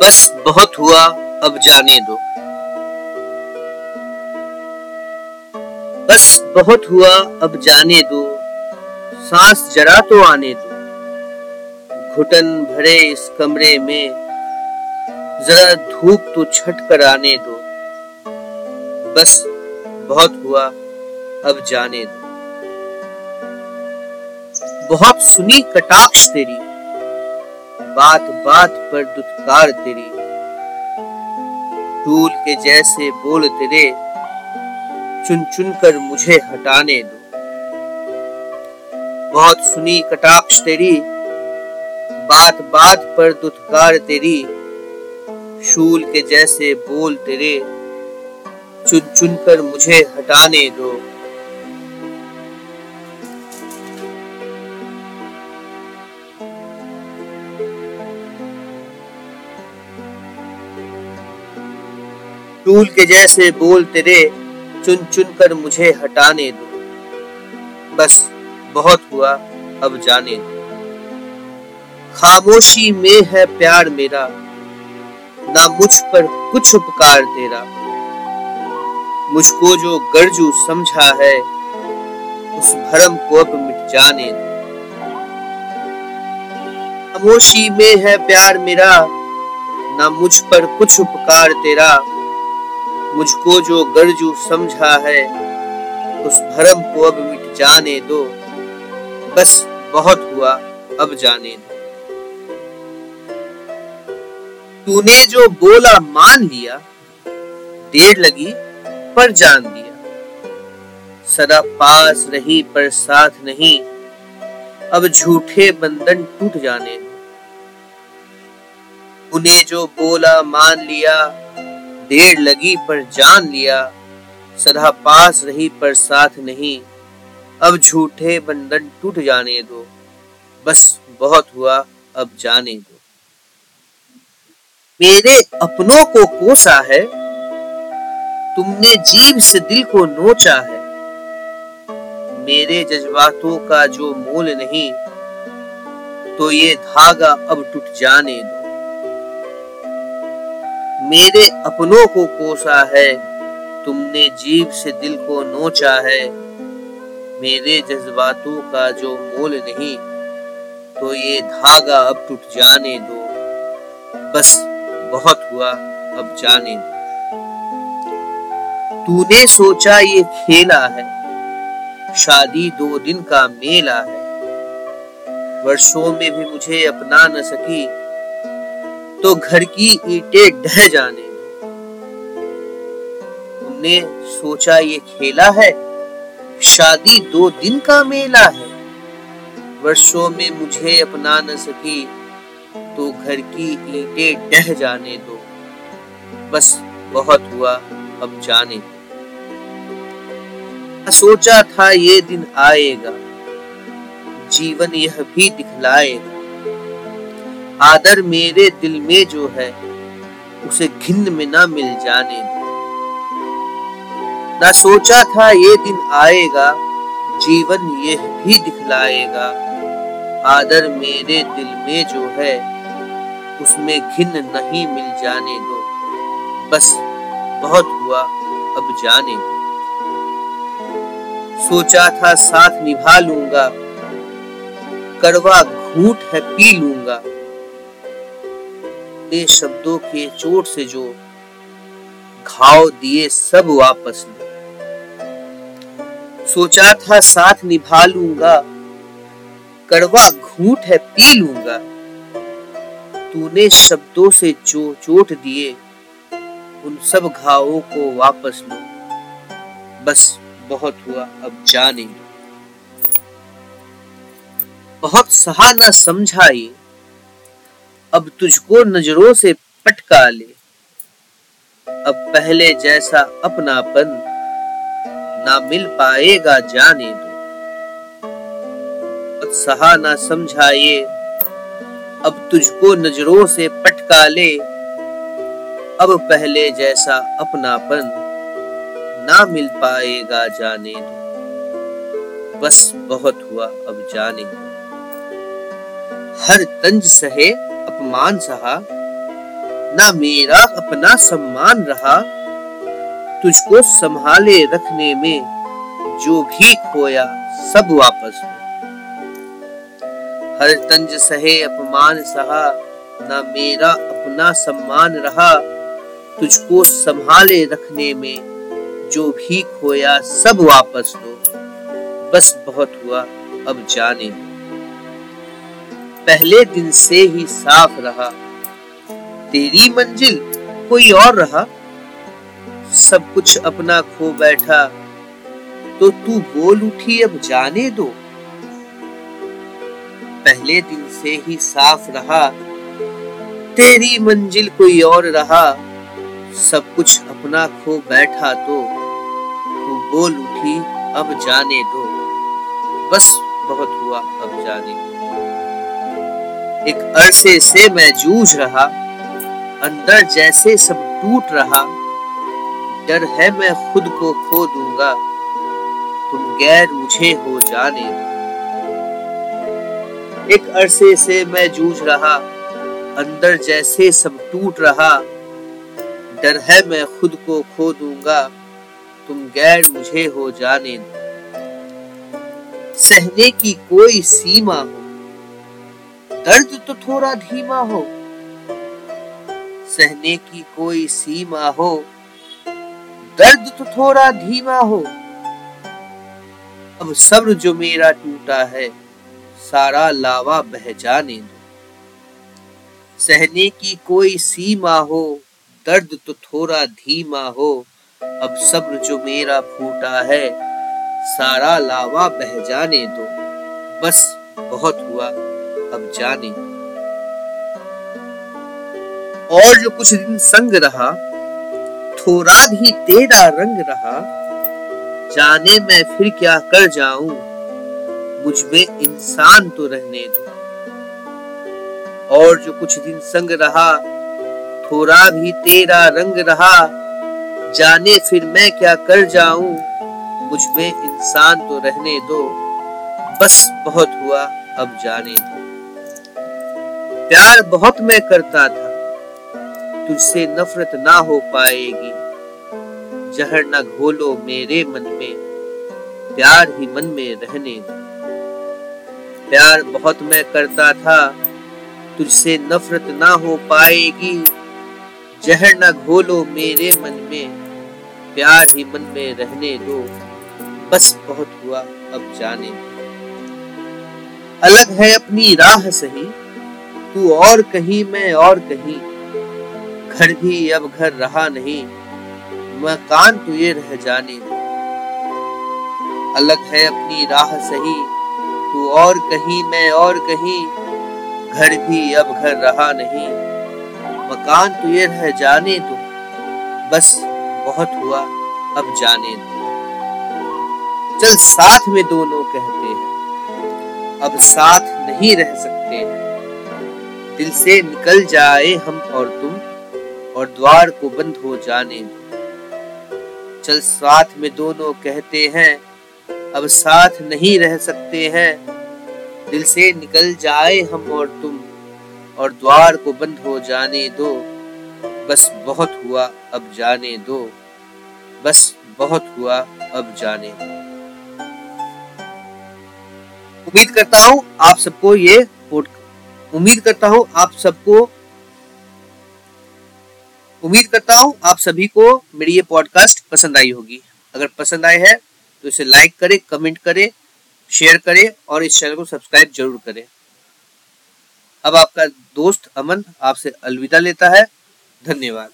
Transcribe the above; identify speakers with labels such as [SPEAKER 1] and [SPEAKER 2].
[SPEAKER 1] बस बहुत हुआ, अब जाने दो। बस बहुत हुआ, अब जाने दो। सांस जरा तो आने दो। घुटन भरे इस कमरे में, जरा धूप तो छट कर आने दो। बस बहुत हुआ, अब जाने दो। बहुत सुनी कटाक्ष तेरी। बात बात पर दुत्कार तेरी। टूल के जैसे बोल तेरे, चुन चुन कर मुझे हटाने दो। बहुत सुनी कटाक्ष तेरी, बात बात पर दुत्कार तेरी, शूल के जैसे बोल तेरे, चुन चुन कर मुझे हटाने दो। टूल के जैसे बोल तेरे, चुन चुन कर मुझे हटाने दो। बस बहुत हुआ, अब जाने दो। खामोशी में है प्यार मेरा, ना मुझ पर कुछ उपकार तेरा। मुझको जो गर्जू समझा है, उस भरम को अब मिट जाने दो। खामोशी में है प्यार मेरा, ना मुझ पर कुछ उपकार तेरा। मुझको जो गर्जू समझा है, उस भरम को अब मिट जाने दो। बस बहुत हुआ, अब जाने दो। तूने जो बोला मान लिया, देर लगी पर जान दिया सदा पास रही पर साथ नहीं, अब झूठे बंधन टूट जाने उन्हें जो बोला मान लिया देर लगी पर जान लिया, सदा पास रही पर साथ नहीं। अब झूठे बंधन टूट जाने दो, बस बहुत हुआ, अब जाने दो। मेरे अपनों को कोसा है, तुमने जीव से दिल को नोचा है। मेरे जज्बातों का जो मोल नहीं तो ये धागा अब टूट जाने दो। मेरे अपनों को कोसा है, तुमने जीव से दिल को नोचा है। मेरे जज्बातों का जो मोल नहीं तो ये धागा अब टूट जाने दो। बस बहुत हुआ, अब जाने दो। तूने सोचा ये खेला है, शादी दो दिन का मेला है। वर्षों में भी मुझे अपना न सकी तो घर की ईंटें ढह जाने। तुमने सोचा ये खेला है? शादी दो दिन का मेला है। वर्षों में मुझे अपना न सकी तो घर की ईंटें ढह जाने दो। बस बहुत हुआ अब जाने। सोचा था ये दिन आएगा। जीवन यह भी दिखलाएगा। आदर मेरे दिल में जो है, उसे घिन में ना मिल जाने ना सोचा था ये दिन आएगा, जीवन ये भी दिखलाएगा। आदर मेरे दिल में जो है, उसमें घिन नहीं मिल जाने दो। बस बहुत हुआ, अब जाने दो। सोचा था साथ निभा लूँगा, कड़वा घूट है पी लूँगा। अपने शब्दों के चोट से जो घाव दिए सब वापस लो। सोचा था साथ निभा लूँगा, कड़वा घूट है पी लूँगा। तूने शब्दों से जो चोट दिए, उन सब घावों को वापस लो। बस बहुत हुआ, अब जाने बहुत सहा ना समझा ये अब तुझको नज़रों से पटका ले। अब पहले जैसा अपनापन ना मिल पाएगा जाने दो। सहा ना समझाए, अब तुझको नज़रों से पटका ले। अब पहले जैसा अपनापन ना मिल पाएगा जाने दो। बस बहुत हुआ अब जाने दो। हर तंज सहे अपमान सहा, ना मेरा अपना सम्मान रहा। तुझको संभाले रखने में जो भी खोया, सब वापस हो। हर तंज सहे अपमान सहा, ना मेरा अपना सम्मान रहा। तुझको संभाले रखने में जो भी खोया, सब वापस दो बस बहुत हुआ, अब जाने पहले दिन से ही साफ़ रहा। तेरी मंजिल कोई और रहा? सब कुछ अपना खो बैठा। तो तू बोल उठी, अब जाने दो। पहले दिन से ही साफ़ रहा। तेरी मंजिल कोई और रहा। सब कुछ अपना खो बैठा तो तू बोल उठी, अब जाने दो। बस बहुत हुआ, अब जाने दो। एक अरसे से मैं जूझ रहा, अंदर जैसे सब टूट रहा। डर है मैं खुद को खो दूँगा, तुम गैर मुझे हो जाने एक अरसे से मैं जूझ रहा, अंदर जैसे सब टूट रहा। डर है मैं खुद को खो दूँगा, तुम गैर मुझे हो जाने सहने की कोई सीमा हो दर्द तो थोड़ा धीमा हो। सहने की कोई सीमा हो। दर्द तो थोड़ा धीमा हो। अब सब्र जो मेरा टूटा है, सारा लावा बह जाने दो। सहने की कोई सीमा हो, दर्द तो थोड़ा धीमा हो। अब सब्र जो मेरा फूटा है, सारा लावा बह जाने दो। बस, बहुत हुआ। अब जाने। और जो कुछ दिन संग रहा, थोड़ा भी तेरा रंग रहा, जाने मैं फिर क्या कर जाऊँ? मुझमें इंसान तो रहने दो। और जो कुछ दिन संग रहा, थोड़ा भी तेरा रंग रहा, जाने फिर मैं क्या कर जाऊँ? मुझमें इंसान तो रहने दो। बस बहुत हुआ, अब जाने दो। प्यार बहुत मैं करता था। तुझसे नफरत ना हो पाएगी। जहर न घोलो मेरे मन में। प्यार ही मन में रहने दो। प्यार बहुत मैं करता था। तुझसे नफरत ना हो पाएगी। जहर न घोलो मेरे मन में। प्यार ही मन में रहने दो। बस बहुत हुआ अब जाने। अलग है अपनी राह सही। तू और कहीं, मैं और कहीं। घर भी अब घर रहा नहीं, मकान तो ये रह जाने अलग है अपनी राह सही, तू और कहीं, मैं और कहीं। घर भी अब घर रहा नहीं, मकान तो ये रह जाने दो। बस बहुत हुआ, अब जाने दो। चल साथ में दोनों कहते हैं, अब साथ नहीं रह सकते। दिल से निकल जाए हम और तुम, और द्वार को बंद हो जाने चल साथ में दोनों कहते हैं, अब साथ नहीं रह सकते हैं। दिल से निकल जाए हम और तुम, और द्वार को बंद हो जाने दो। बस बहुत हुआ, अब जाने दो। बस बहुत हुआ, अब जाने दो। उम्मीद करता हूँ आप सबको ये उम्मीद करता हूँ आप सबको, उम्मीद करता हूँ आप सभी को मेरी ये पॉडकास्ट पसंद आई होगी। अगर पसंद आए है तो इसे लाइक करें कमेंट करें शेयर करें और इस चैनल को सब्सक्राइब ज़रूर करें। अब आपका दोस्त अमन आपसे अलविदा लेता है। धन्यवाद।